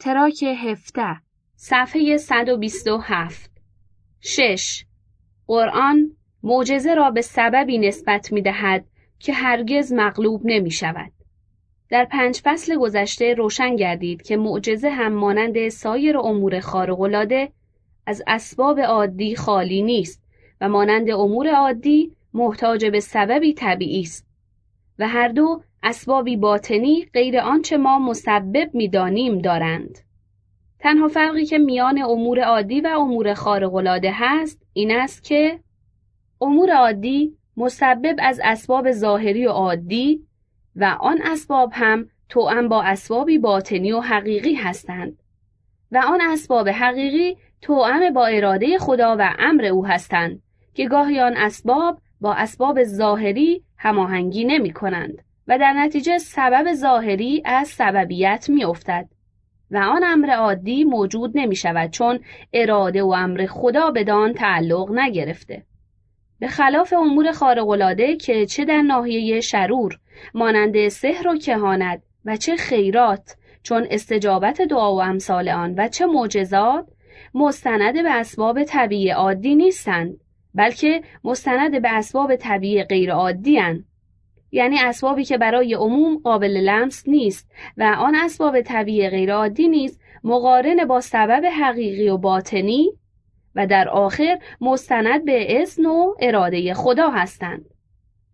تراک هفته صفحه 127 6. قرآن معجزه را به سببی نسبت می دهد که هرگز مغلوب نمی شود. در پنج فصل گذشته روشن گردید که معجزه هم مانند سایر امور خارق‌العاده از اسباب عادی خالی نیست و مانند امور عادی محتاج به سببی طبیعی است و هر دو اسبابی باطنی غیر آنچه ما مسبب می‌دانیم دارند. تنها فرقی که میان امور عادی و امور خارق‌العاده هست این است که امور عادی مسبب از اسباب ظاهری و عادی و آن اسباب هم توأم با اسبابی باطنی و حقیقی هستند و آن اسباب حقیقی توأم با اراده خدا و امر او هستند که گاهی آن اسباب با اسباب ظاهری هماهنگی نمی کنند و در نتیجه سبب ظاهری از سببیت می افتد و آن امر عادی موجود نمی شود چون اراده و امر خدا بدان تعلق نگرفته. به خلاف امور خارق‌العاده که چه در ناحیه شرور مانند سحر و کهانت و چه خیرات چون استجابت دعا و امثال آن و چه معجزات مستند به اسباب طبیعی عادی نیستند بلکه مستند به اسباب طبیعی غیر عادی هن. یعنی اسبابی که برای عموم قابل لمس نیست و آن اسباب طبیعی غیر عادی نیست مقارن با سبب حقیقی و باطنی و در آخر مستند به اذن و اراده خدا هستند.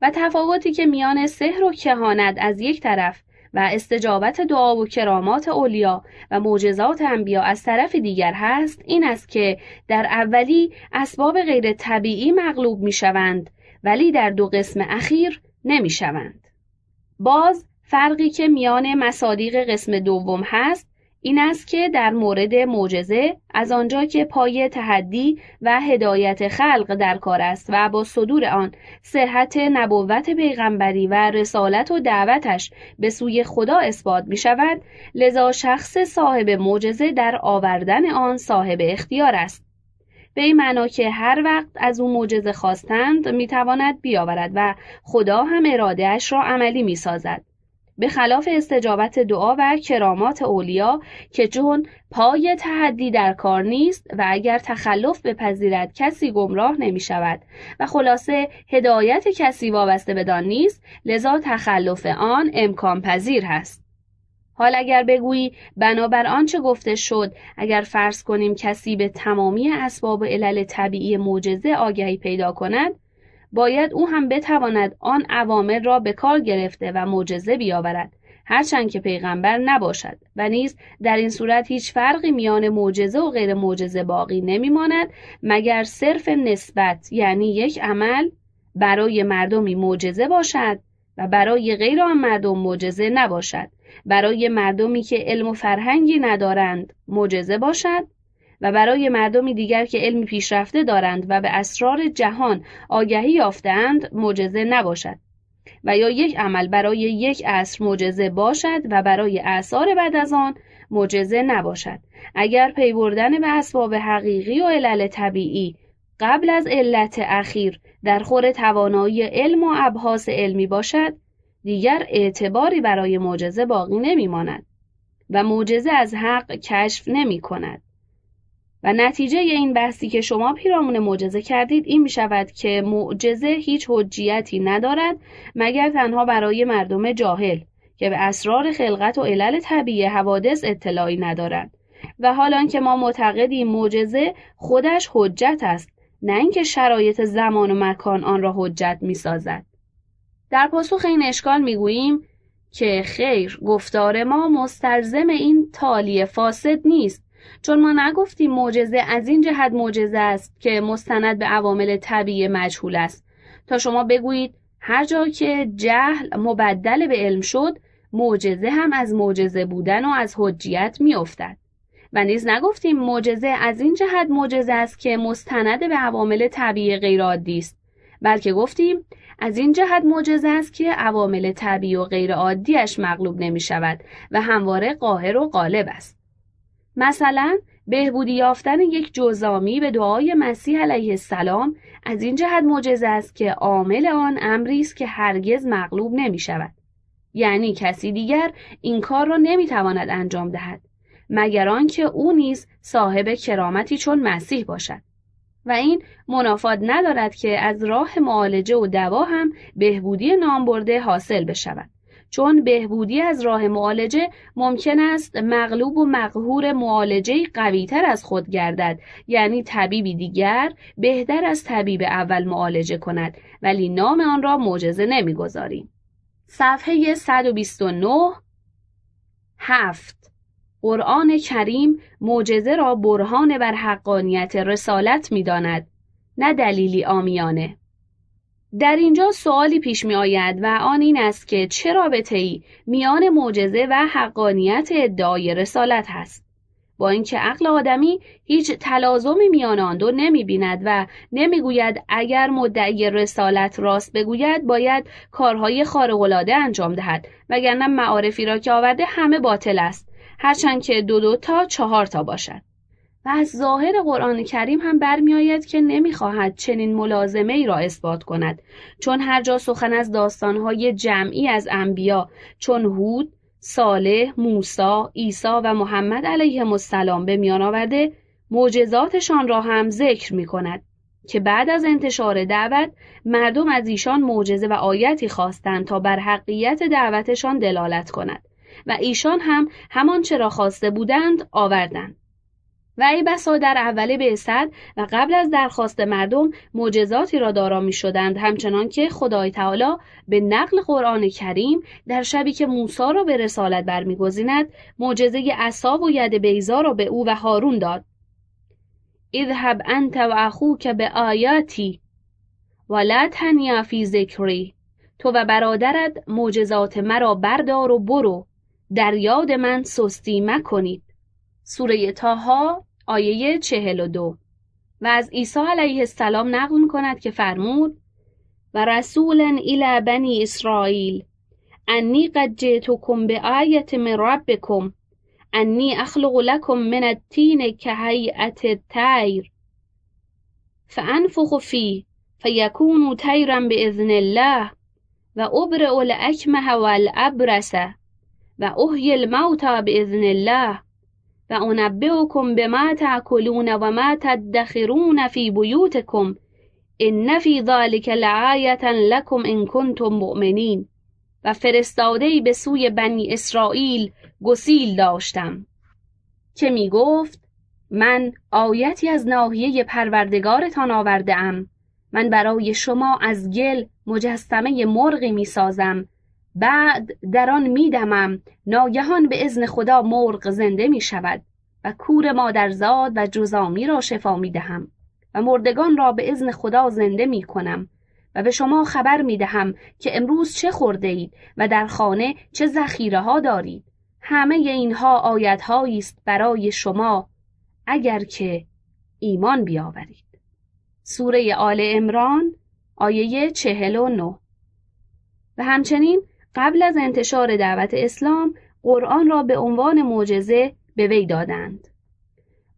و تفاوتی که میان سحر و کهانت از یک طرف و استجابت دعا و کرامات اولیا و معجزات انبیا از طرف دیگر هست این است که در اولی اسباب غیر طبیعی مغلوب می شوند ولی در دو قسم اخیر نمی شوند. باز فرقی که میان مصادیق قسم دوم هست این است که در مورد معجزه از آنجا که پای تحدی و هدایت خلق در کار است و با صدور آن صحت نبوت پیغمبری و رسالت و دعوتش به سوی خدا اثبات می شود لذا شخص صاحب معجزه در آوردن آن صاحب اختیار است به این معنا که هر وقت از او معجزه خواستند می‌تواند بیاورد و خدا هم ارادهاش را عملی می‌سازد به خلاف استجابت دعا و کرامات اولیا که چون پای تحدی در کار نیست و اگر تخلف بپذیرد کسی گمراه نمی شود و خلاصه هدایت کسی وابسته بدان نیست لذا تخلف آن امکان پذیر هست. حال اگر بگویی بنابر آنچه گفته شد اگر فرض کنیم کسی به تمامی اسباب علل طبیعی معجزه آگهی پیدا کند باید او هم بتواند آن عوامل را به کار گرفته و معجزه بیاورد. هرچند که پیغمبر نباشد و نیز در این صورت هیچ فرقی میان معجزه و غیر معجزه باقی نمیماند مگر صرف نسبت یعنی یک عمل برای مردمی معجزه باشد و برای غیر آن مردم معجزه نباشد. برای مردمی که علم و فرهنگی ندارند معجزه باشد و برای مردمی دیگر که علمی پیشرفته دارند و به اسرار جهان آگهی یافتند معجزه نباشد و یا یک عمل برای یک عصر معجزه باشد و برای اعثار بعد از آن معجزه نباشد. اگر پی بردن به اسباب حقیقی و علل طبیعی قبل از علت اخیر در خور توانایی علم و ابحاث علمی باشد دیگر اعتباری برای معجزه باقی نمیماند و معجزه از حق کشف نمی کند. و نتیجه این بحثی که شما پیرامون معجزه کردید این می شود که معجزه هیچ حجیتی ندارد مگر تنها برای مردم جاهل که به اسرار خلقت و علل طبیعی حوادث اطلاعی ندارند و حالا که ما معتقدیم معجزه خودش حجت است نه اینکه شرایط زمان و مکان آن را حجت می سازد. در پاسخ این اشکال می گوییم که خیر گفتار ما مستلزم این تالی فاسد نیست. چون ما نگفتیم معجزه از این جهت معجزه است که مستند به عوامل طبیعی مجهول است. تا شما بگویید هر جا که جهل مبدل به علم شد معجزه هم از معجزه بودن و از حجیت میافتد. و نیز نگفتیم معجزه از این جهت معجزه است که مستند به عوامل طبیعی غیرعادی است. بلکه گفتیم از این جهت معجزه است که عوامل طبیعی و غیر عادیش مغلوب نمی شود و همواره قاهر و غالب است. مثلا بهبودی یافتن یک جزامی به دعای مسیح علیه السلام از این جهت معجزه است که عامل آن امری است که هرگز مغلوب نمی شود. یعنی کسی دیگر این کار را نمی تواند انجام دهد مگر آنکه او نیز صاحب کرامتی چون مسیح باشد و این منافات ندارد که از راه معالجه و دوا هم بهبودی نامبرده حاصل بشود. چون بهبودی از راه معالجه ممکن است مغلوب و مقهور معالجه قویتر از خود گردد یعنی طبیبی دیگر بهتر از طبیب اول معالجه کند ولی نام آن را معجزه نمی‌گذاریم. صفحه 129 هفت. قرآن کریم معجزه را برهان بر حقانیت رسالت می‌داند نه دلیلی آمیانه. در اینجا سوالی پیش می آید و آن این است که چه رابطه ای میان معجزه و حقانیت ادعای رسالت هست؟ با اینکه عقل آدمی هیچ تلازمی میان آن دو نمی بیند و نمی‌گوید اگر مدعی رسالت راست بگوید باید کارهای خارق‌العاده انجام دهد وگرنه معارفی را که آورده همه باطل است. هرچند که دو دو تا چهار تا باشد. و از ظاهر قرآن کریم هم برمیآید که نمی‌خواهد چنین ملازمه ای را اثبات کند چون هر جا سخن از داستانهای جمعی از انبیا چون هود، صالح، موسی، عیسی و محمد علیهم السلام به میان آورده معجزاتشان را هم ذکر می کند که بعد از انتشار دعوت مردم از ایشان معجزه و آیتی خواستند تا بر حقیقت دعوتشان دلالت کند. و ایشان هم همان چرا خواسته بودند آوردند. و ای بسا در اول بعثت و قبل از درخواست مردم معجزاتی را دارا می شدند همچنان که خدای تعالی به نقل قرآن کریم در شبی که موسی را به رسالت برمیگزیند معجزه عصا و ید بیزا را به او و هارون داد. اذهب انت و اخوک به آیاتی ولا تنیا فی ذکری تو و برادرت معجزات مرا بردار و برو. در یاد من سستی مکنید. سوره تاها آیه چهل و دو. و از عیسی علیه السلام نقل کند که فرمود و رسولا الی بنی اسرائیل انی قد جئتکم آیت من ربکم انی اخلق لکم من التین هیئت الطیر. فانفخ فی فیکون طیرا باذن الله و ابرئ الاکمه والابرس و احی الموتى باذن الله و انبئکم بما تأکلون و ما تدخرون فی بیوتکم ان فی ذلک لآیة لکم ان کنتم مؤمنین و فرستاده به سوی بنی اسرائیل گسیل داشتم. که می گفت؟ من آیتی از ناحیه پروردگارتان آورده ام من برای شما از گل مجسمه مرغی می سازم بعد در آن میدمم ناگهان به ازن خدا مرغ زنده می شود و کور مادرزاد و جزامی را شفا می دهم و مردگان را به ازن خدا زنده می کنم و به شما خبر می دهم که امروز چه خورده اید و در خانه چه ذخیره ها دارید. همه اینها آیت است برای شما اگر که ایمان بیاورید. سوره آل امران آیه چهل و نو و همچنین قبل از انتشار دعوت اسلام قرآن را به عنوان معجزه به وی دادند.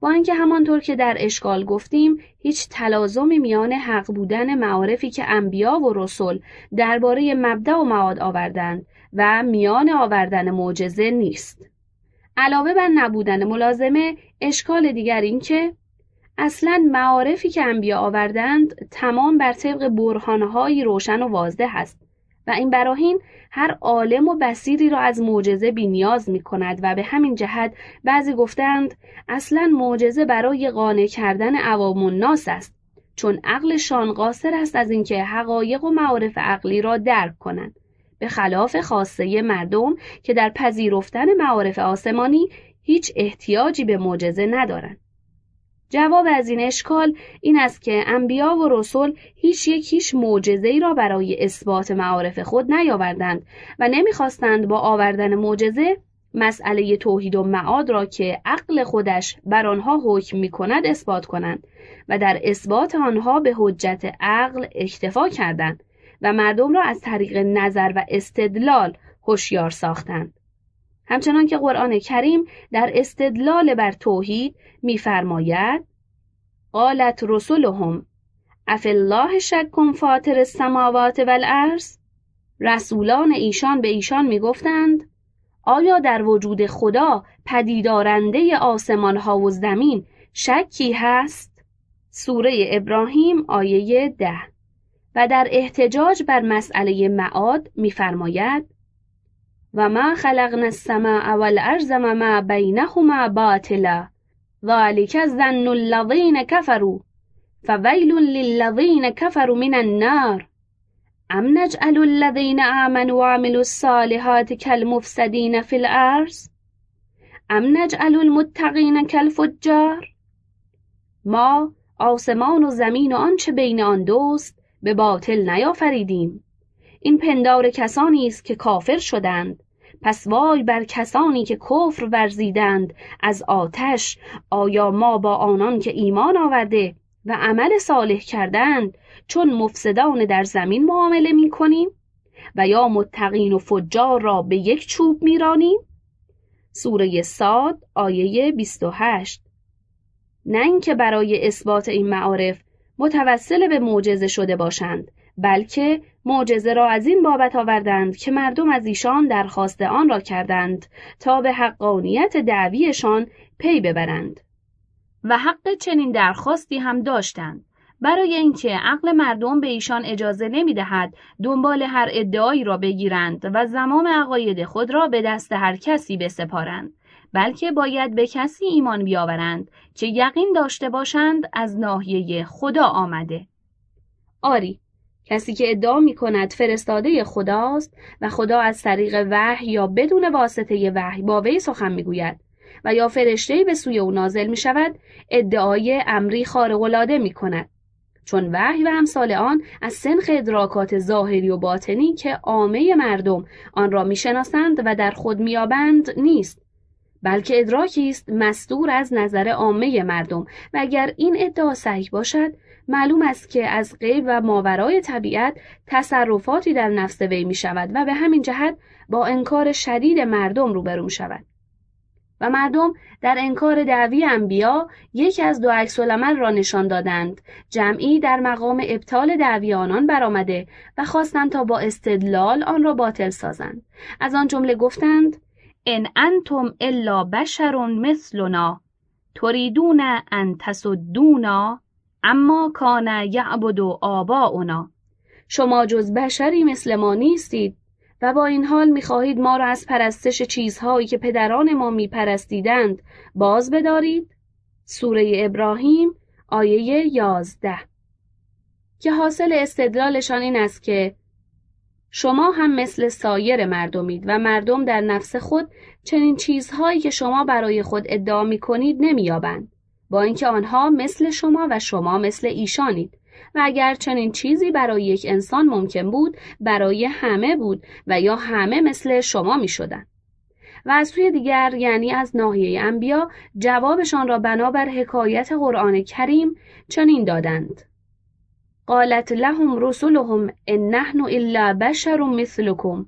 با اینکه همانطور که در اشکال گفتیم هیچ تلازمی میان حق بودن معارفی که انبیا و رسول درباره مبدا و معاد آوردند و میان آوردن معجزه نیست. علاوه بر نبودن ملازمه اشکال دیگر این که اصلا معارفی که انبیا آوردند تمام بر طبق برهانهایی روشن و واضح است. و این براهین هر عالم و بسیری را از معجزه بینیاز می کند و به همین جهت بعضی گفتند اصلا معجزه برای قانع کردن عوام الناس است چون عقلشان قاصر است از اینکه حقایق و معارف عقلی را درک کنند. به خلاف خاصه مردم که در پذیرفتن معارف آسمانی هیچ احتیاجی به معجزه ندارند. جواب از این اشکال این است که انبیا و رسول هیچ یک هیچ معجزه‌ای را برای اثبات معارف خود نیاوردند و نمی‌خواستند با آوردن معجزه مسئله توحید و معاد را که عقل خودش بر آنها حکم می کند اثبات کنند و در اثبات آنها به حجت عقل اکتفا کردند و مردم را از طریق نظر و استدلال هوشیار ساختند. همچنان که قرآن کریم در استدلال بر توحید میفرماید قالت رسلهم اف الله شک فاطر السماوات والارض رسولان ایشان به ایشان می‌گفتند آیا در وجود خدا پدیدارنده آسمان ها و زمین شکی هست؟ سوره ابراهیم آیه ده و در احتجاج بر مسئله معاد می‌فرماید و ما خلقنا السماء والارض وما بینهما باطلا ذلك الظن الذين كفروا فویل للذین كفروا من النار ام نجعل الذین آمنوا وعملوا الصالحات كالمفسدین فی الارض ام نجعل المتقین کالفجار ما آسمان و زمین و آنچه بین آن دوست به باطل نیافریدیم این پندار کسانی است که کافر شدند. پس وای بر کسانی که کفر ورزیدند. از آتش آیا ما با آنان که ایمان آورده و عمل صالح کردند چون مفسدان در زمین معامله می کنیم و یا متقین و فجار را به یک چوب میرانیم؟ سوره ساد آیه 28 نه اینکه برای اثبات این معارف متوسل به معجزه شده باشند. بلکه معجزه را از این بابت آوردند که مردم از ایشان درخواست آن را کردند تا به حقانیت دعویشان پی ببرند. و حق چنین درخواستی هم داشتند. برای اینکه عقل مردم به ایشان اجازه نمی‌دهد دنبال هر ادعایی را بگیرند و زمام عقاید خود را به دست هر کسی بسپارند بلکه باید به کسی ایمان بیاورند که یقین داشته باشند از ناحیه خدا آمده. آری کسی که ادعا می کند فرستاده خداست و خدا از طریق وحی یا بدون واسطه وحی با وی سخن می‌گوید و یا فرشته به سوی او نازل می شود ادعای امری خارق العاده می کند چون وحی و امثال آن از سنخ ادراکات ظاهری و باطنی که عامه مردم آن را می‌شناسند و در خود میابند نیست بلکه ادراکی است مستور از نظر عامه مردم و اگر این ادعا صحیح باشد معلوم است که از غیب و ماورای طبیعت تصرفاتی در نفس وی می شود و به همین جهت با انکار شدید مردم روبرو شود و مردم در انکار دعوی انبیا یکی از دو عکس را نشان دادند. جمعی در مقام ابطال دعوی آنان برآمده و خواستند تا با استدلال آن را باطل سازند. از آن جمله گفتند ان انتم الا بشر مثلنا تريدون ان تصدونا اما کان یعبد آباؤنا. شما جز بشری مثل ما نیستید و با این حال می‌خواهید ما را از پرستش چیزهایی که پدران ما میپرستیدند باز بدارید؟ سوره ابراهیم آیه یازده. که حاصل استدلالشان این است که شما هم مثل سایر مردمید و مردم در نفس خود چنین چیزهایی که شما برای خود ادعا می کنید نمییابند. با اینکه آنها مثل شما و شما مثل ایشانید و اگر چنین چیزی برای یک انسان ممکن بود برای همه بود و یا همه مثل شما می شدن. و از سوی دیگر یعنی از ناحیه انبیا جوابشان را بنابر حکایت قرآن کریم چنین دادند قالت لهم رسلهم ان نحن الا بشر مثلكم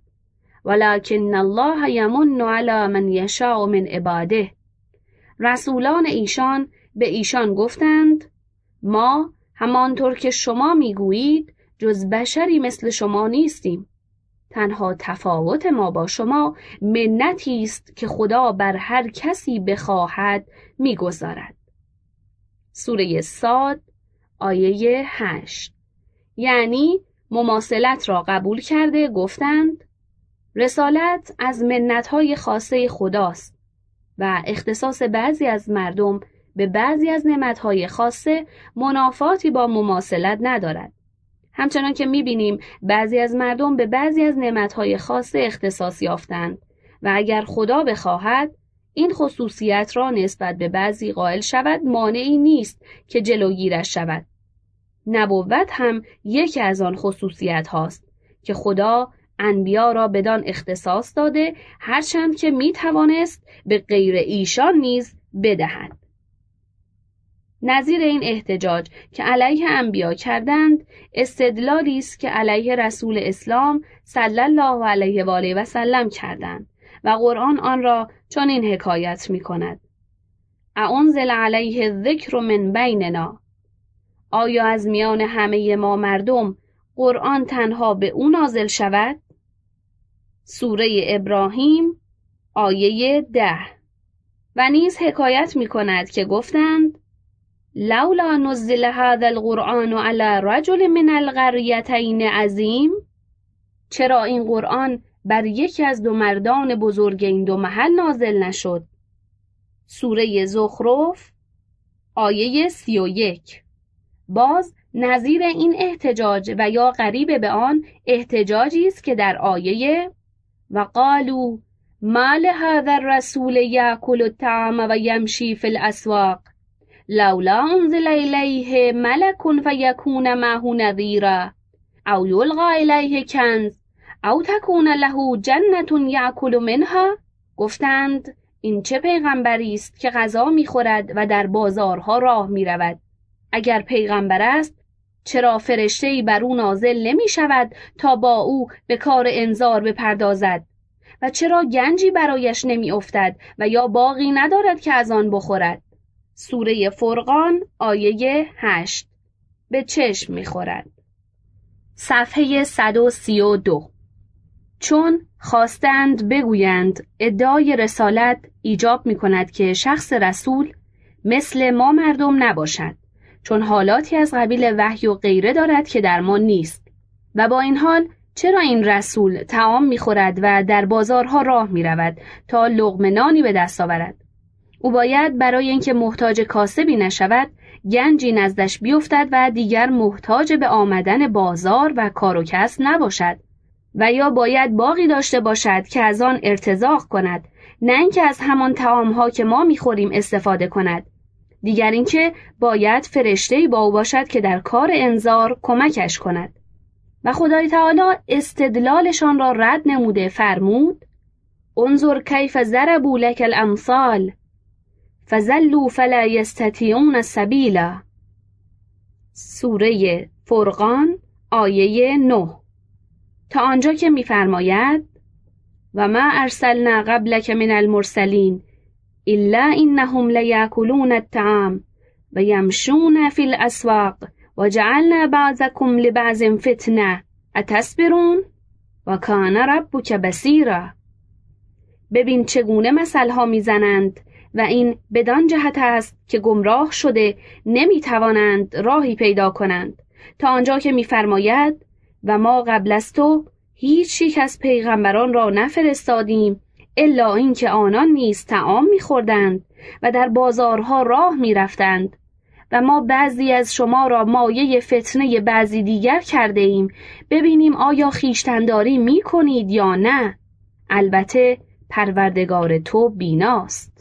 ولكن الله یمن على من یشاء من عباده رسولان ایشان به ایشان گفتند ما همانطور که شما می‌گویید جز بشری مثل شما نیستیم. تنها تفاوت ما با شما منتی است که خدا بر هر کسی بخواهد می‌گذارد. سوره ساد آیه 8 یعنی مماثلت را قبول کرده گفتند رسالت از منتهای خاصه خداست و اختصاص بعضی از مردم به بعضی از نعمتهای خاصه منافاتی با مماثلت ندارد. همچنان که می‌بینیم بعضی از مردم به بعضی از نعمتهای خاصه اختصاص یافتند و اگر خدا بخواهد این خصوصیت را نسبت به بعضی قائل شود مانعی نیست که جلوگیرش شود. نبوت هم یکی از آن خصوصیت هاست که خدا انبیا را بدان اختصاص داده هرچند که می توانست به غیر ایشان نیز بدهد. نظیر این احتجاج که علیه انبیا کردند استدلالی است که علیه رسول اسلام صلی الله علیه و آله و سلم کردند و قرآن آن را چنین حکایت می کند اعنزل علیه الذکر من بیننا. آیا از میان همه ما مردم قرآن تنها به او نازل شود؟ سوره ابراهیم آیه ده. و نیز حکایت می کند که گفتند لولا نزل هذا القرآن على رجل من القریتین عظیم؟ چرا این قرآن بر یکی از دو مردان بزرگ این دو محل نازل نشد؟ سوره زخرف آیه سی و یک. باز نظیر این احتجاج و یا قریب به آن احتجاجی است که در آیه و قالو ما لهذا الرسول یاکل الطعام و یمشی فی الاسواق. لولا انزل الیه ملک فیکون معه نذیرا او یلقا الیه کنز او تکون له جنت یاکل منها. گفتند این چه پیغمبری است که غذا می‌خورد و در بازارها راه می‌رود؟ اگر پیغمبر است چرا فرشته بر او نازل نمی شود تا با او به کار انذار بپردازد؟ و چرا گنجی برایش نمی افتد و یا باقی ندارد که از آن بخورد؟ سوره فرقان آیه 8 به چشم می‌خورد. صفحه 132 چون خواستند بگویند ادعای رسالت ایجاب می کند که شخص رسول مثل ما مردم نباشد چون حالاتی از قبیل وحی و غیره دارد که در ما نیست. و با این حال چرا این رسول تعام می‌خورد و در بازارها راه می رود تا لغم نانی به دست آورد؟ او باید برای اینکه محتاج کاسبی نشود گنجی نزدش بیفتد و دیگر محتاج به آمدن بازار و کار و کس نباشد. و یا باید باقی داشته باشد که از آن ارتزاق کند نه اینکه از همان تعامها که ما می‌خوریم استفاده کند. دیگر اینکه باید فرشته با او باشد که در کار انذار کمکش کند. و خدای تعالی استدلالشان را رد نموده فرمود انظر کیف ضربوا لك الامثال. فزلوا فلا یستطیعون سبیلا سوره فرقان آیه 9 تا آنجا که میفرماید و ما ارسلنا قبلک من المرسلین الا انهم لیاکلون الطعام و یمشون فی الاسواق و جعلنا بعضکم لبعض فتنه اتصبرون و کان ربک ببین چگونه مثلها می‌زنند و این بدان جهت است که گمراه شده نمی‌توانند راهی پیدا کنند. تا آنجا که میفرماید و ما قبل از تو هیچ یک از پیغمبران را نفرستادیم الا اینکه آنان نیز طعام میخوردند و در بازارها راه می‌رفتند. و ما بعضی از شما را مایه فتنه بعضی دیگر کرده ایم ببینیم آیا خیشتنداری می کنید یا نه. البته پروردگار تو بیناست.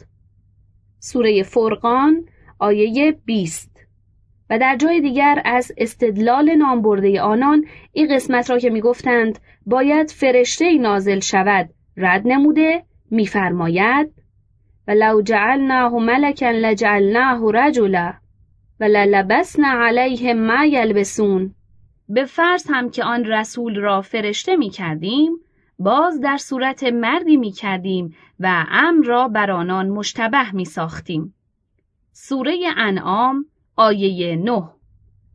سوره فرقان آیه 20 و در جای دیگر از استدلال نامبرده آنان این قسمت را که می‌گفتند باید فرشته نازل شود رد نموده میفرماید و لو جعلناه ملکا لجعلناه رجلا و للبسنا علیهم ما یلبسون. به فرض هم که آن رسول را فرشته می کردیم باز در صورت مردی می کردیم و امر را بر آنان مشتبه می ساختیم. سوره انعام آیه 9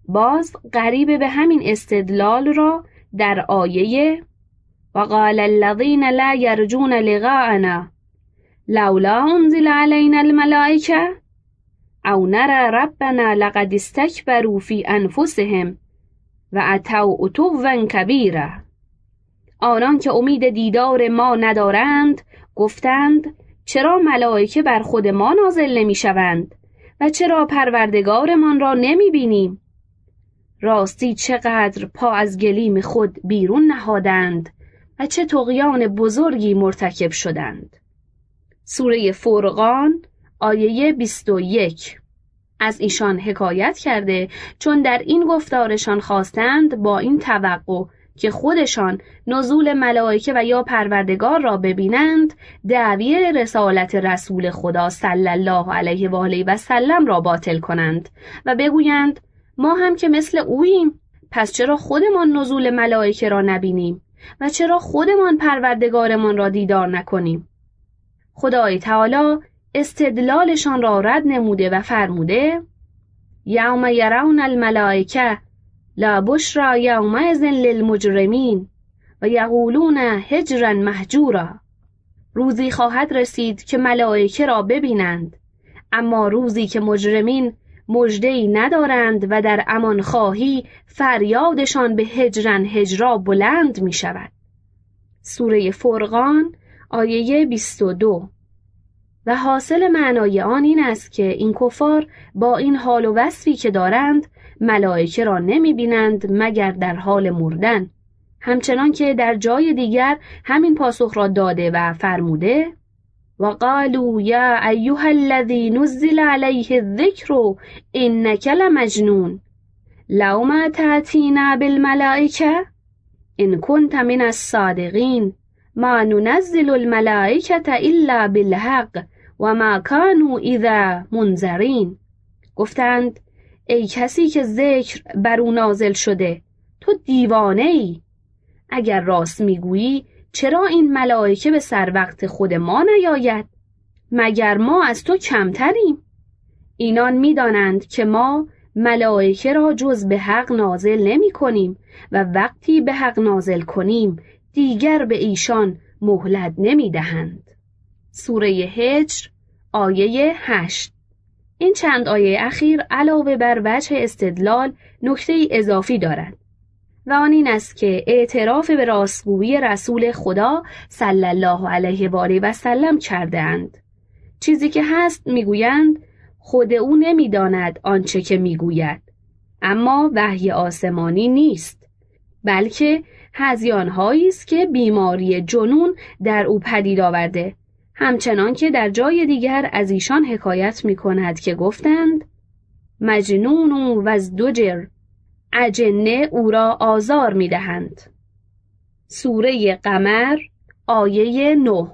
باز قریب به همین استدلال را در آیه وقال الذين لا يرجون لقاءنا لولا انزل علينا الملائكه او نرى ربنا لقد استكبروا في انفسهم و اتوا کبیرا آنان که امید دیدار ما ندارند گفتند چرا ملائکه بر خود ما نازل نمی‌شوند و چرا پروردگارمان را نمی بینیم؟ راستی چقدر پا از گلیم خود بیرون نهادند و چه تقیان بزرگی مرتکب شدند. سوره فرقان آیه 21 از ایشان حکایت کرده چون در این گفتارشان خواستند با این توقع که خودشان نزول ملائکه و یا پروردگار را ببینند دعوی رسالت رسول خدا صلی الله علیه و آله و سلم را باطل کنند و بگویند ما هم که مثل اوییم پس چرا خودمان نزول ملائکه را نبینیم و چرا خودمان پروردگارمان را دیدار نکنیم؟ خدای تعالی استدلالشان را رد نموده و فرموده یوم یرون الملائکه لا بشرا یومئذ للمجرمین و یقولون هجرا محجورا روزی خواهد رسید که ملائکه را ببینند اما روزی که مجرمین مژدهای ندارند و در امان خواهی فریادشان به هجرن هجرا بلند می شود. سوره فرقان آیه 22 و حاصل معنای آن این است که این کفار با این حال و وصفی که دارند ملائکه را نمی بینند مگر در حال مردن. همچنان که در جای دیگر همین پاسخ را داده و فرموده و قالوا یا ایها الذی نزل علیه الذکر انک لمجنون. لو ما تأتینا بالملائکه ان کنت من الصادقین. ما ننزل الملائکه الا بالحق. و ما کانوا اذا منذرین گفتند ای کسی که ذکر بر او نازل شده تو دیوانه ای. اگر راست می‌گویی چرا این ملائکه به سر وقت خود ما نیاید؟ مگر ما از تو کمتریم؟ اینان می‌دانند که ما ملائکه را جز به حق نازل نمی کنیم و وقتی به حق نازل کنیم دیگر به ایشان مهلت نمی دهند. سوره هجر آیه هشت این چند آیه اخیر علاوه بر وجه استدلال نکته اضافی دارد و آن این است که اعتراف به راستگویی رسول خدا صلی الله علیه و آله و سلم کرده اند. چیزی که هست می‌گویند خود او نمی‌داند آنچه که می‌گوید اما وحی آسمانی نیست بلکه هزیانهایی است که بیماری جنون در او پدید آورده همچنان که در جای دیگر از ایشان حکایت می کند که گفتند مجنون و از دوجر اجنه او را آزار می دهند. سوره قمر آیه 9